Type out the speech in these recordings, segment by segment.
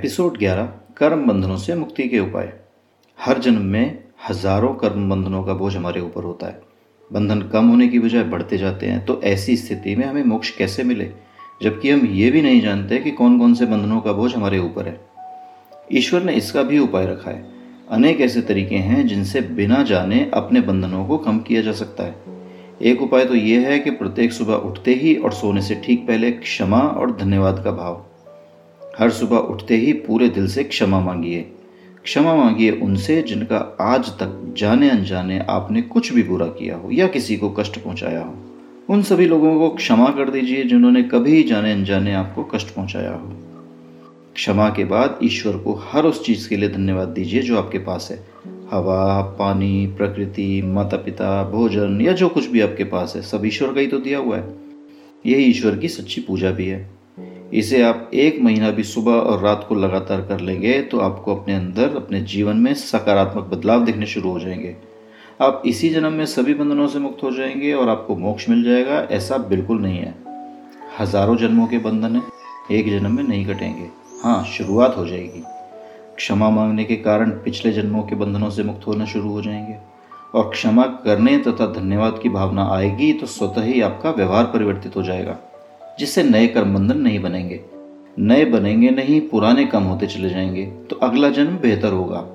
Episode 11 कर्म बंधनों से मुक्ति के उपाय। हर जन्म में हज़ारों कर्म बंधनों का बोझ हमारे ऊपर होता है। बंधन कम होने की बजाय बढ़ते जाते हैं तो ऐसी स्थिति में हमें मोक्ष कैसे मिले? जबकि हम ये भी नहीं जानते कि कौन कौन से बंधनों का बोझ हमारे ऊपर है। ईश्वर ने इसका भी उपाय रखा है। अनेक ऐसे तरीके हैं जिनसे बिना जाने अपने बंधनों को कम किया जा सकता है। एक उपाय तो यह है कि प्रत्येक सुबह उठते ही और सोने से ठीक पहले क्षमा और धन्यवाद का भाव। हर सुबह उठते ही पूरे दिल से क्षमा मांगिए। क्षमा मांगिए उनसे जिनका आज तक जाने अनजाने आपने कुछ भी बुरा किया हो या किसी को कष्ट पहुँचाया हो। उन सभी लोगों को क्षमा कर दीजिए जिन्होंने कभी जाने अनजाने आपको कष्ट पहुँचाया हो। क्षमा के बाद ईश्वर को हर उस चीज़ के लिए धन्यवाद दीजिए जो आपके पास है। हवा, पानी, प्रकृति माता पिता भोजन या जो कुछ भी आपके पास है, सब ईश्वर का ही तो दिया हुआ है। यही ईश्वर की सच्ची पूजा भी है। इसे आप एक महीना भी सुबह और रात को लगातार कर लेंगे तो आपको अपने अंदर, अपने जीवन में सकारात्मक बदलाव देखने शुरू हो जाएँगे। आप इसी जन्म में सभी बंधनों से मुक्त हो जाएँगे और आपको मोक्ष मिल जाएगा, ऐसा बिल्कुल नहीं है। हज़ारों जन्मों के बंधन है एक जन्म में नहीं कटेंगे। हाँ शुरुआत हो जाएगी। क्षमा मांगने के कारण पिछले जन्मों के बंधनों से मुक्त होना शुरू हो जाएँगे। और क्षमा करने तथा धन्यवाद की भावना आएगी तो स्वतः ही आपका व्यवहार परिवर्तित हो जाएगा। जिससे नए कर्म बंधन नहीं बनेंगे। नए बनेंगे नहीं, पुराने कम होते चले जाएँगे तो अगला जन्म बेहतर होगा।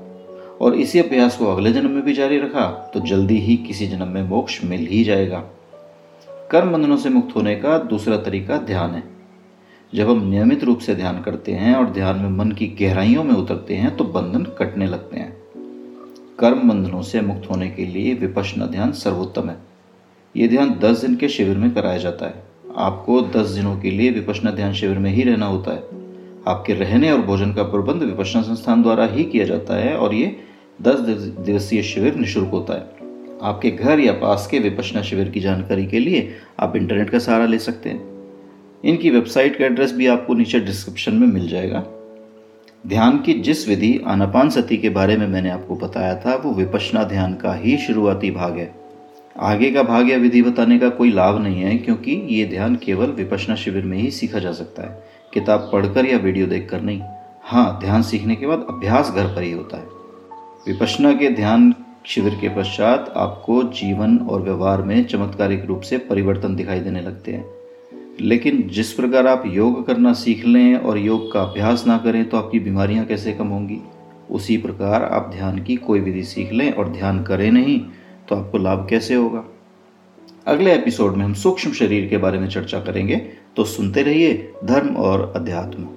और इसी अभ्यास को अगले जन्म में भी जारी रखा तो जल्दी ही किसी जन्म में मोक्ष मिल ही जाएगा। कर्म बंधनों से मुक्त होने का दूसरा तरीका ध्यान है। जब हम नियमित रूप से ध्यान करते हैं और ध्यान में मन की गहराइयों में उतरते हैं तो बंधन कटने लगते हैं। कर्म बंधनों से मुक्त होने के लिए विपश्ना ध्यान सर्वोत्तम है। ये ध्यान दस दिन के शिविर में कराया जाता है। आपको दस दिनों के लिए विपशना ध्यान शिविर में ही रहना होता है। आपके रहने और भोजन का प्रबंध विपशना संस्थान द्वारा ही किया जाता है और ये दस दिवसीय शिविर निःशुल्क होता है। आपके घर या पास के विपशना शिविर की जानकारी के लिए आप इंटरनेट का सहारा ले सकते हैं। इनकी वेबसाइट का एड्रेस भी आपको नीचे डिस्क्रिप्शन में मिल जाएगा। ध्यान की जिस विधि आनापान सती के बारे में मैंने आपको बताया था, वो विपशना ध्यान का ही शुरुआती भाग है। आगे का भाग या विधि बताने का कोई लाभ नहीं है, क्योंकि ये ध्यान केवल विपशना शिविर में ही सीखा जा सकता है। किताब पढ़कर या वीडियो देखकर नहीं। हाँ ध्यान सीखने के बाद अभ्यास घर पर ही होता है। विपशना के ध्यान शिविर के पश्चात आपको जीवन और व्यवहार में चमत्कारिक रूप से परिवर्तन दिखाई देने लगते हैं। लेकिन जिस प्रकार आप योग करना सीख लें और योग का अभ्यास ना करें तो आपकी बीमारियाँ कैसे कम होंगी? उसी प्रकार आप ध्यान की कोई विधि सीख लें और ध्यान करें नहीं तो आपको लाभ कैसे होगा? अगले एपिसोड में हम सूक्ष्म शरीर के बारे में चर्चा करेंगे तो सुनते रहिए धर्म और अध्यात्म।